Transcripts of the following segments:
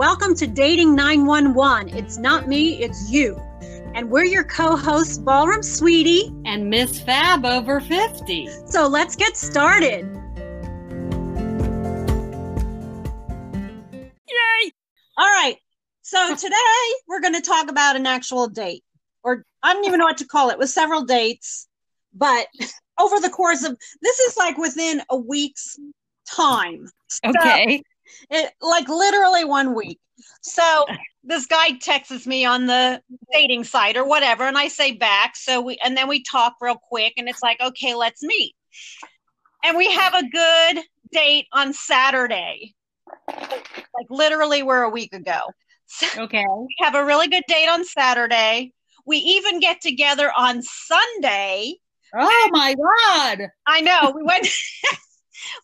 Welcome to Dating 911. It's not me, it's you. And we're your co hosts, Ballroom Sweetie and Miss Fab over 50. So let's get started. Yay! All right. So today we're going to talk about an actual date, or I don't even know what to call it, with several dates. But over the course of this is like within a week's time. Okay. It, like literally one week. So this guy texts me on the dating site or whatever, and I say back. So we and then we talk real quick, and it's like, okay, let's meet. And we have a good date on Saturday. Like literally, we're a week ago. So okay. We have a really good date on Saturday. We even get together on Sunday. Oh my god! I know. We went.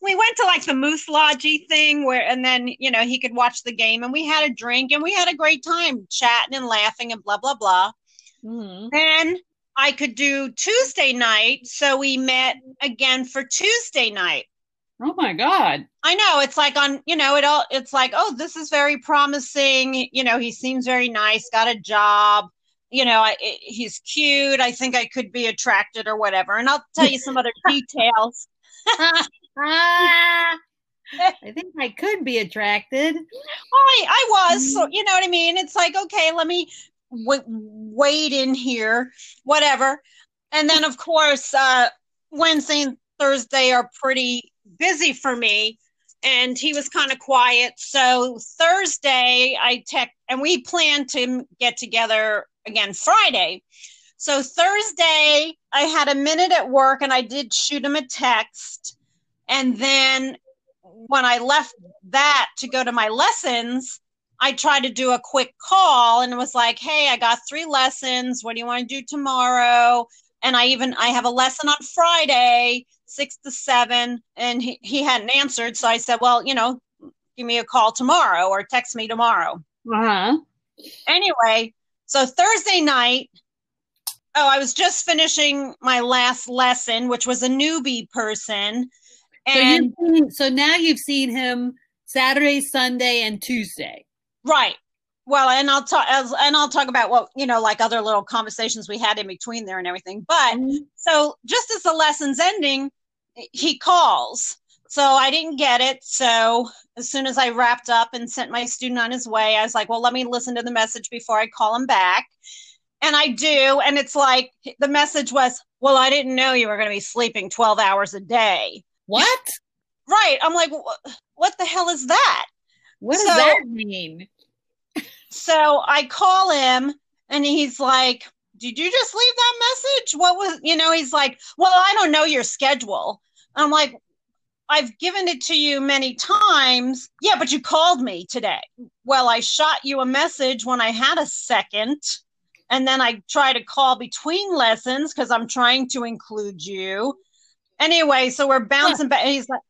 we went to like the moose lodgy thing where and then you know he could watch the game and we had a drink and we had a great time chatting and laughing and blah blah blah. Mm-hmm. then i could do tuesday night so we met again for tuesday night. Oh my god. I know it's like on you know it all it's like oh this is very promising you know he seems very nice got a job you know I, he's cute i think i could be attracted or whatever and i'll tell you some other details I think I could be attracted. I I was, so, you know what I mean. It's like okay, let me w- wait in here, whatever. And then of course, uh, Wednesday and Thursday are pretty busy for me. And he was kind of quiet. So Thursday, I text, and we planned to get together again Friday. So Thursday, I had a minute at work and I did shoot him a text and then when I left that to go to my lessons, I tried to do a quick call and it was like, "Hey, I got 3 lessons. What do you want to do tomorrow?" And I even I have a lesson on Friday, 6 to 7, and he, he hadn't answered, so I said, "Well, you know, give me a call tomorrow or text me tomorrow." Uh-huh. Anyway, so Thursday night, oh, I was just finishing my last lesson, which was a newbie person and so, seen, so now you've seen him Saturday, Sunday, and Tuesday. Right. Well, and I'll talk and I'll talk about what you know, like other little conversations we had in between there and everything. But mm-hmm. so just as the lesson's ending, he calls. So I didn't get it. So as soon as I wrapped up and sent my student on his way, I was like, well, let me listen to the message before I call him back. And I do. And it's like the message was, well, I didn't know you were going to be sleeping 12 hours a day. What? right. I'm like, what the hell is that? What does so, that mean? so I call him and he's like, Did you just leave that message? What was, you know, he's like, Well, I don't know your schedule. I'm like, I've given it to you many times. Yeah, but you called me today. Well, I shot you a message when I had a second. And then I try to call between lessons because I'm trying to include you. Anyway, so we're bouncing back. He's like,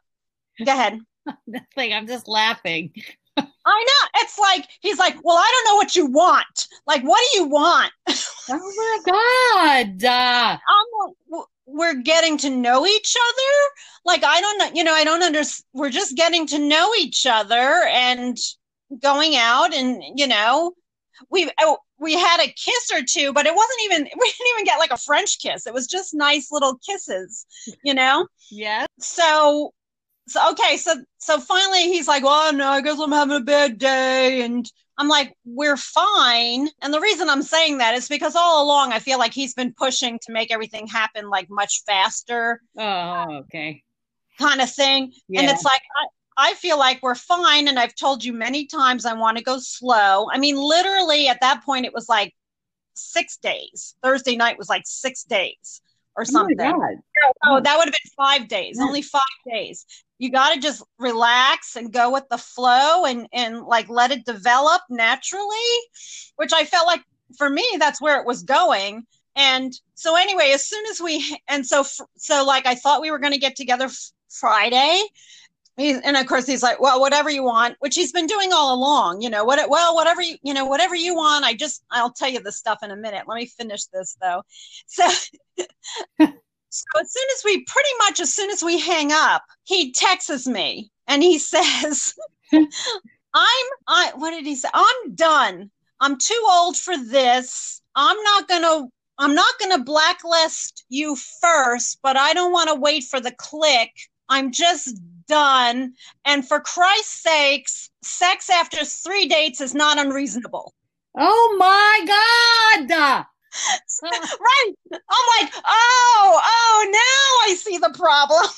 go ahead. Nothing. I'm just laughing. I know. It's like he's like, well, I don't know what you want. Like, what do you want? oh my god! Uh, um, we're getting to know each other. Like, I don't know. You know, I don't understand. We're just getting to know each other and going out, and you know, we oh, we had a kiss or two, but it wasn't even we didn't even get like a French kiss. It was just nice little kisses, you know? Yeah. So so okay, so so finally he's like, Well, no, I guess I'm having a bad day and I'm like, we're fine. And the reason I'm saying that is because all along I feel like he's been pushing to make everything happen like much faster. Oh, okay. Kind of thing. Yeah. And it's like, I feel like we're fine. And I've told you many times I want to go slow. I mean, literally at that point, it was like six days. Thursday night was like six days or oh something. Oh, oh that would have been five days, yeah. only five days. You got to just relax and go with the flow and, and like let it develop naturally, which I felt like for me, that's where it was going. And so anyway, as soon as we, and so, so like I thought we were going to get together Friday and of course he's like well whatever you want which he's been doing all along you know what well whatever you you know whatever you want i just i'll tell you the stuff in a minute let me finish this though so so as soon as we pretty much as soon as we hang up he texts me and he says I'm I what did he say? I'm done. I'm too old for this. I'm not gonna I'm not gonna blacklist you first, but I don't want to wait for the click. I'm just done. And for Christ's sakes, sex after three dates is not unreasonable. Oh my God. right. I'm like, oh, oh, now I see the problem.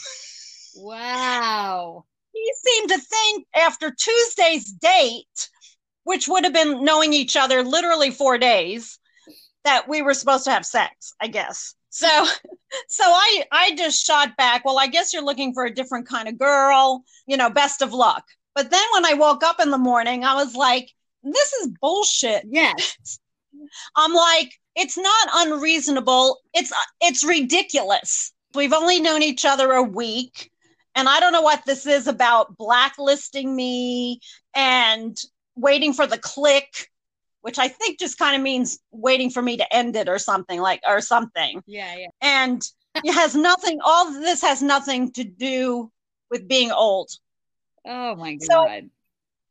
Wow. He seemed to think after Tuesday's date, which would have been knowing each other literally four days, that we were supposed to have sex, I guess. So so I I just shot back, well, I guess you're looking for a different kind of girl, you know, best of luck. But then when I woke up in the morning, I was like, this is bullshit. Yes. I'm like, it's not unreasonable. It's it's ridiculous. We've only known each other a week, and I don't know what this is about blacklisting me and waiting for the click, which I think just kind of means waiting for me to end it or something like or something. Yeah, yeah. And it has nothing. All this has nothing to do with being old. Oh my god. So,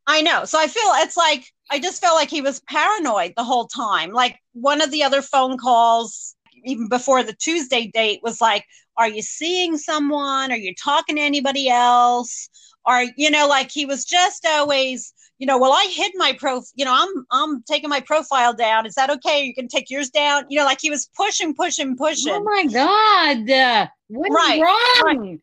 I know. So I feel it's like I just felt like he was paranoid the whole time. Like one of the other phone calls, even before the Tuesday date, was like, Are you seeing someone? Are you talking to anybody else? Or, you know, like he was just always, you know, well, I hid my prof, you know, I'm I'm taking my profile down. Is that okay? You can take yours down. You know, like he was pushing, pushing, pushing. Oh my God. What's Right, wrong?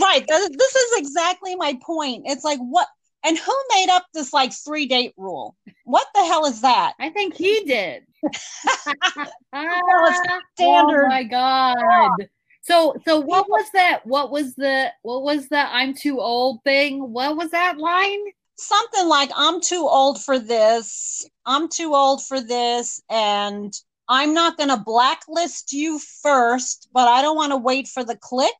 Right. th- This is exactly my point. It's like what and who made up this like three date rule? What the hell is that? I think he did. it's Ah, standard. Oh my god. So so what was that? What was the what was the I'm too old thing? What was that line? Something like I'm too old for this. I'm too old for this and I'm not going to blacklist you first, but I don't want to wait for the click.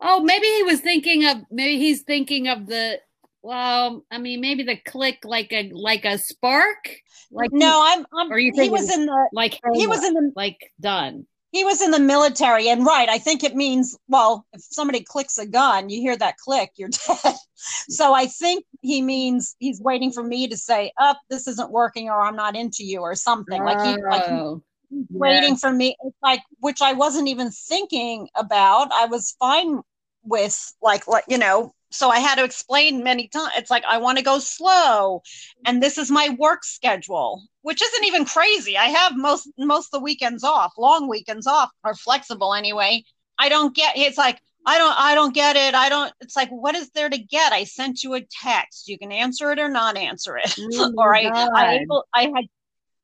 Oh, maybe he was thinking of maybe he's thinking of the well, I mean maybe the click like a like a spark? Like No, I'm, I'm Or you he was in the like he was in the like done. he was in the military and right i think it means well if somebody clicks a gun you hear that click you're dead so i think he means he's waiting for me to say up this isn't working or i'm not into you or something like he like Oh, he's waiting for me it's like which i wasn't even thinking about i was fine with like like you know so i had to explain many times it's like i want to go slow and this is my work schedule which isn't even crazy i have most most of the weekends off long weekends off are flexible anyway i don't get it's like i don't i don't get it i don't it's like what is there to get i sent you a text you can answer it or not answer it Oh or I, I I had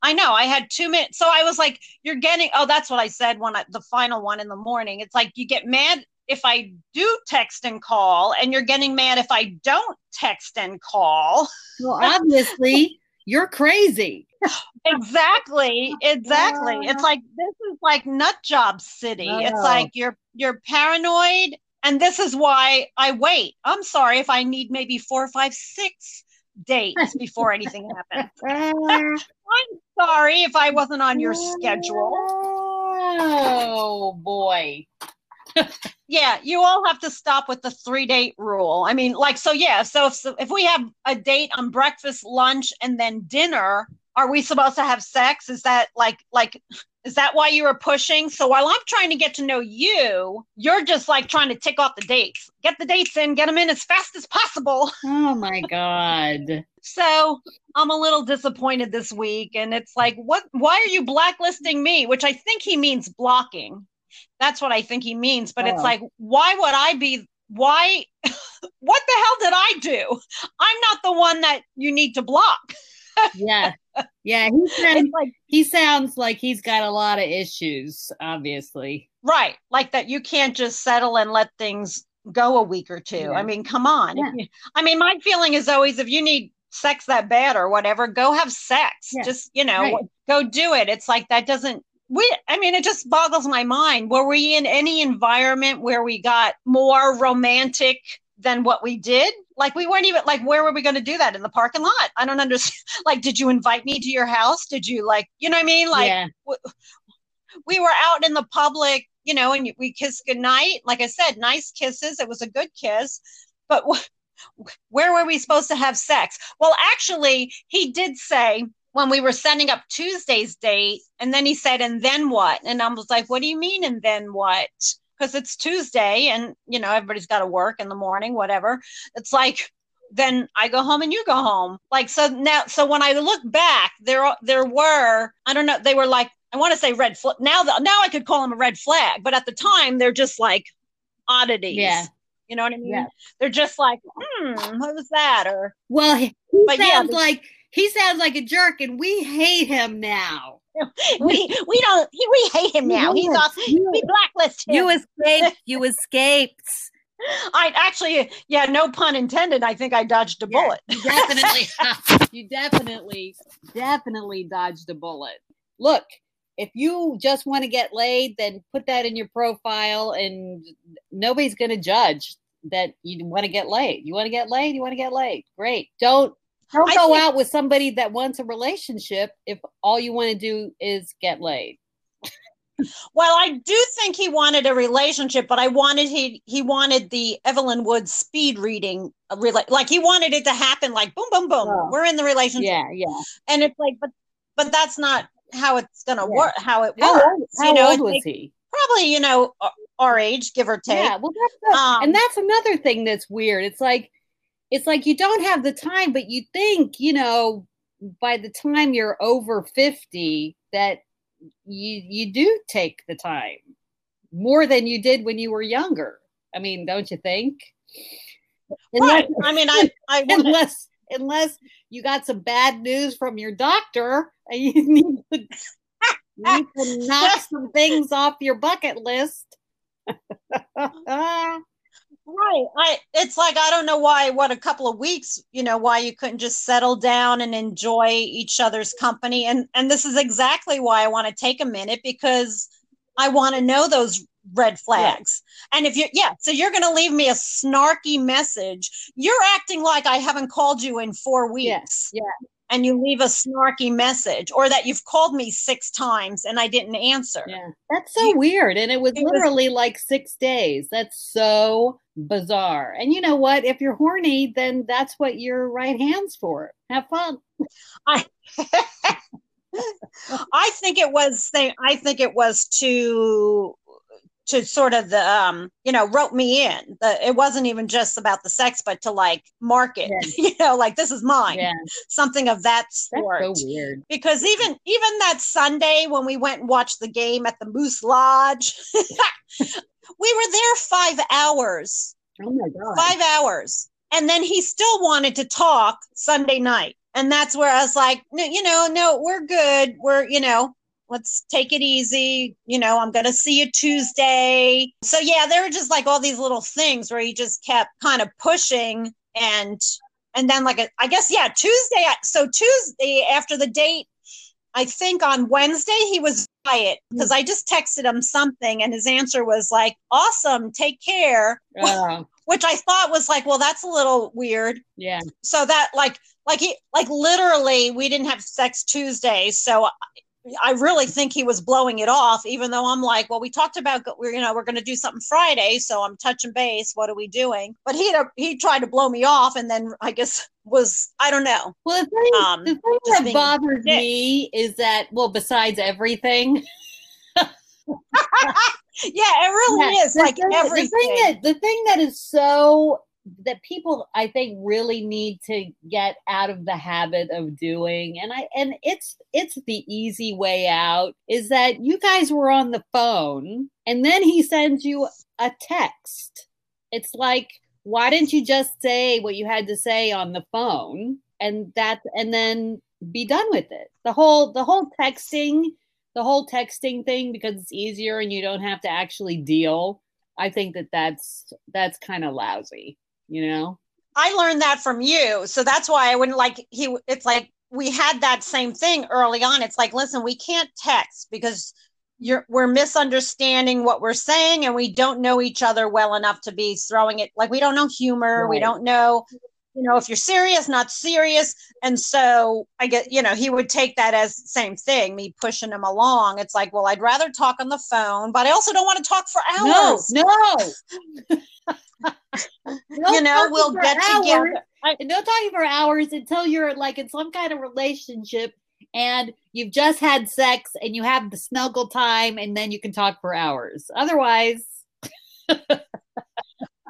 I know I had two minutes. So I was like, you're getting oh, that's what I said when I the final one in the morning. It's like you get mad if I do text and call, and you're getting mad if I don't text and call. Well, obviously you're crazy. Exactly, exactly. It's like this is like nut job city. It's Oh. like you're you're paranoid, and this is why I wait. I'm sorry if I need maybe four, five, six dates before anything happens. I'm sorry if I wasn't on your schedule. Oh boy. Yeah, you all have to stop with the three date rule. I mean, like, so yeah, so if, if we have a date on breakfast, lunch, and then dinner, are we supposed to have sex? Is that like, like, is that why you were pushing? So while I'm trying to get to know you, you're just like trying to tick off the dates. Get the dates in, get them in as fast as possible. Oh my god. So I'm a little disappointed this week. And it's like, what, why are you blacklisting me? Which I think he means blocking. That's what I think he means. But it's Oh. like, why would I be, why, what the hell did I do? I'm not the one that you need to block. Yeah. Yeah, he sounds, like, he sounds like he's got a lot of issues, obviously. right. Like that you can't just settle and let things go a week or two. Yeah. I mean, come on. Yeah. I mean, my feeling is always if you need sex that bad or whatever, go have sex. Yeah. Just, you know, Right. go do it. It's like that doesn't we I mean, it just boggles my mind. Were we in any environment where we got more romantic than what we did? Like we weren't even like where were we going to do that in the parking lot? I don't understand. Like did you invite me to your house? Did you like, you know what I mean? Like yeah. we were out in the public, you know, and we kissed goodnight. Like I said, nice kisses. It was a good kiss. But wh- where were we supposed to have sex? Well, actually, he did say when we were setting up Tuesday's date, and then he said, and then what? And I was like, what do you mean, and then what? Because it's Tuesday and, you know, everybody's got to work in the morning, whatever. It's like, then I go home and you go home. Like, so now, so when I look back, there, there were, I don't know, they were like, I want to say red flag. Now, the, now I could call them a red flag, but at the time, they're just like oddities. Yeah. You know what I mean? Yeah. They're just like, hmm, what was that? Or Well, he, But sounds yeah, like he sounds like a jerk, and we hate him now. we we don't we hate him now. He's off. We blacklist him. You escaped. You escaped. I actually, yeah, no pun intended. I think I dodged a Yeah. bullet. You definitely, you definitely, definitely dodged a bullet. Look, if you just want to get laid, then put that in your profile, and nobody's going to judge that you want to get laid. You want to get laid. You want to get laid. Great. Don't don't I go think- out with somebody that wants a relationship if all you want to do is get laid. Well, I do think he wanted a relationship, but I wanted he he wanted the Evelyn Woods speed reading, uh, rela- like he wanted it to happen, like boom, boom, boom. Oh. We're in the relationship, Yeah, yeah. and it's like, but but that's not how it's gonna Yeah. work. How it How works, old, how you know? old was he? probably you know our- our age, give or take. Yeah, well, that's the- Um, and that's another thing that's weird. It's like it's like you don't have the time, but you think you know by the time you're over fifty that you you do take the time more than you did when you were younger. I mean, don't you think? Right. I mean, I I unless unless you got some bad news from your doctor and you need to, you need to knock some things off your bucket list. Right. I it's like I don't know why what a couple of weeks, you know, why you couldn't just settle down and enjoy each other's company and and this is exactly why I want to take a minute because I want to know those red flags. And if you yeah, so you're going to leave me a snarky message. You're acting like I haven't called you in 4 weeks. yeah. And you leave a snarky message or that you've called me 6 times and I didn't answer. Yeah, that's so weird. And it was It was- literally like six days. That's so bizarre. And you know what? If you're horny, then that's what your right hand's for. Have fun. I I think it was I think it was to to sort of the um you know rope me in the it wasn't even just about the sex but to like market you know like this is mine Yeah, something of that sort that's so weird. because even even that Sunday when we went and watched the game at the Moose Lodge we were there 5 hours Oh my god. five hours. And then he still wanted to talk Sunday night. And that's where I was like, no, you know, no, we're good. We're, you know, let's take it easy. You know, I'm going to see you Tuesday. So, yeah, there were just like all these little things where he just kept kind of pushing. And, and then, like, I guess, yeah, Tuesday. So, Tuesday after the date, I think on Wednesday he was quiet mm. because I just texted him something and his answer was like, awesome, take care Oh, which I thought was like, well, that's a little weird. yeah. So that like like he like literally we didn't have sex Tuesday, so I, really think he was blowing it off. Even though I'm like, well, we talked about we're you know we're going to do something Friday, so I'm touching base. What are we doing? But he he tried to blow me off, and then I guess was I don't know. Well, the thing, Um, the thing that bothers me is that, well, besides everything, Yeah, it really Yeah, is like thing- everything. The thing that the thing that is so that people I think really need to get out of the habit of doing, and I and it's it's the easy way out is that you guys were on the phone and then he sends you a text. It's like, why didn't you just say what you had to say on the phone and that and then be done with it? The whole the whole texting the whole texting thing because it's easier and you don't have to actually deal i think that that's that's kind of lousy you know I learned that from you. So that's why I wouldn't like he it's like we had that same thing early on. It's like, listen, we can't text because you're we're misunderstanding what we're saying and we don't know each other well enough to be throwing it like we don't know humor, we don't know you know if you're serious, not serious. And so I get, you know, he would take that as same thing, me pushing him along. It's like, well, I'd rather talk on the phone, but I also don't want to talk for hours. no no no you know, we'll get hours. together. I- no talking for hours until you're like in some kind of relationship and you've just had sex and you have the snuggle time and then you can talk for hours. Otherwise,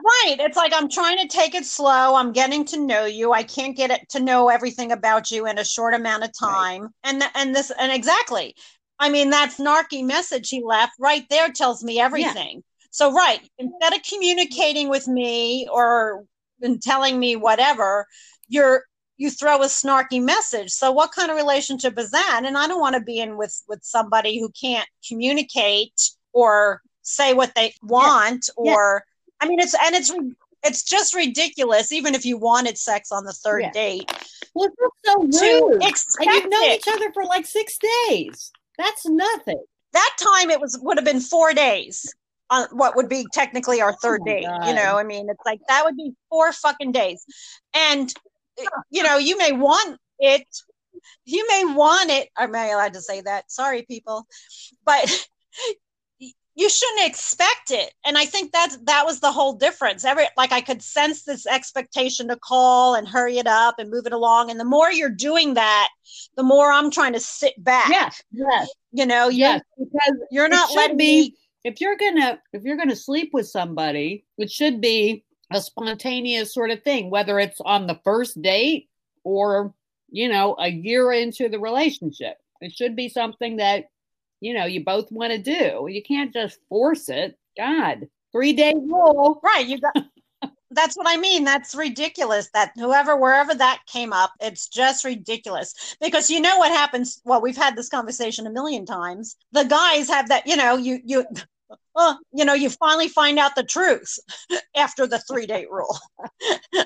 Right. It's like I'm trying to take it slow. I'm getting to know you. I can't get it to know everything about you in a short amount of Right. time. And th- and this and exactly. I mean, that snarky message he left right there tells me everything. So right, instead of communicating with me or and telling me whatever, you're you throw a snarky message. So what kind of relationship is that? And I don't want to be in with with somebody who can't communicate or say what they want Yeah. or I mean it's and it's it's just ridiculous even if you wanted sex on the third Yeah. date well, it's so rude. And you've known each other for like six days. That's nothing. that time it was would have been four days on what would be technically our third Oh date. God. You know, I mean, it's like that would be four fucking days. And you know, you may want it, you may want it. Am I allowed to say that? Sorry, people, but you shouldn't expect it. And I think that's that was the whole difference. Every like I could sense this expectation to call and hurry it up and move it along. And the more you're doing that, the more I'm trying to sit back. Yes, yes, You know, yes. Because you're not letting be- me if you're gonna if you're gonna sleep with somebody, it should be a spontaneous sort of thing, whether it's on the first date or you know a year into the relationship. It should be something that you know you both want to do. You can't just force it. God, three day rule. Right. You got that's what I mean. That's ridiculous. That whoever, wherever that came up, it's just ridiculous. Because you know what happens? Well, we've had this conversation a million times. The guys have that, you know, you you uh, you know, you finally find out the truth after the three date rule.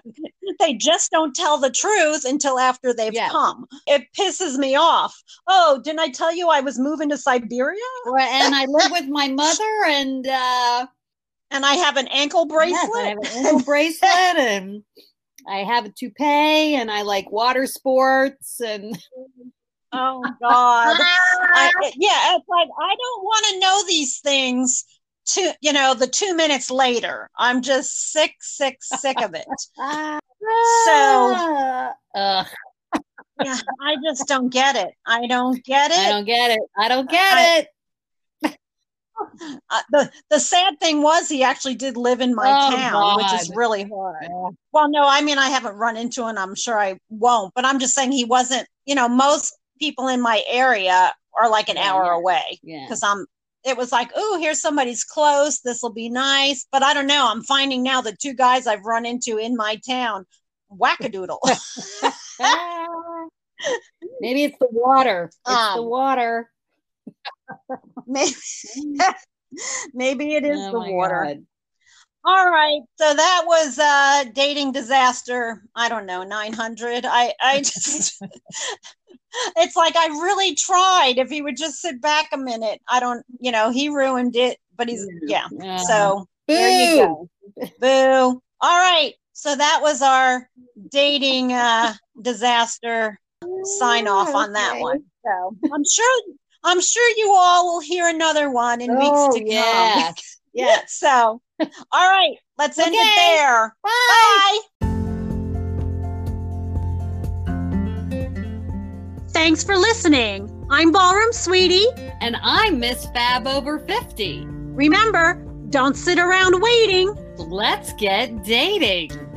they just don't tell the truth until after they've Yeah. come. It pisses me off. Oh, didn't I tell you I was moving to Siberia And I live with my mother, and uh, and I have an ankle bracelet? Yes, I have an ankle bracelet and I have a toupee and I like water sports and Oh God. I, yeah, it's like I don't want to know these things to you know the two minutes later. I'm just sick, sick, sick of it. So- Ugh, Yeah, I just don't get it. I don't get it. I don't get it. I don't get I- it. Uh, the the sad thing was he actually did live in my Oh, town, which is really hard. Yeah. Well, no, I mean I haven't run into him. I'm sure I won't. But I'm just saying he wasn't. You know, most people in my area are like an Yeah, hour yeah. away. Yeah. because I'm it was like, oh, here's somebody's close. This will be nice. But I don't know. I'm finding now the two guys I've run into in my town, wackadoodle. Maybe it's the water. It's the Um, water. maybe, maybe it is Oh the water. God. All right. So that was uh dating disaster. I don't know, 900. I I just it's like I really tried. If he would just sit back a minute. I don't, you know, he ruined it, but he's yeah. Yeah. So there you Boo. go. Boo. All right. So that was our dating uh disaster sign off on that Okay. one. So I'm sure I'm sure you all will hear another one in Oh, weeks to come. yes. Yes. So all right, let's end it there. Bye. Bye. Thanks for listening. I'm Ballroom Sweetie. And I'm Miss Fab over 50. Remember, don't sit around waiting. Let's get dating.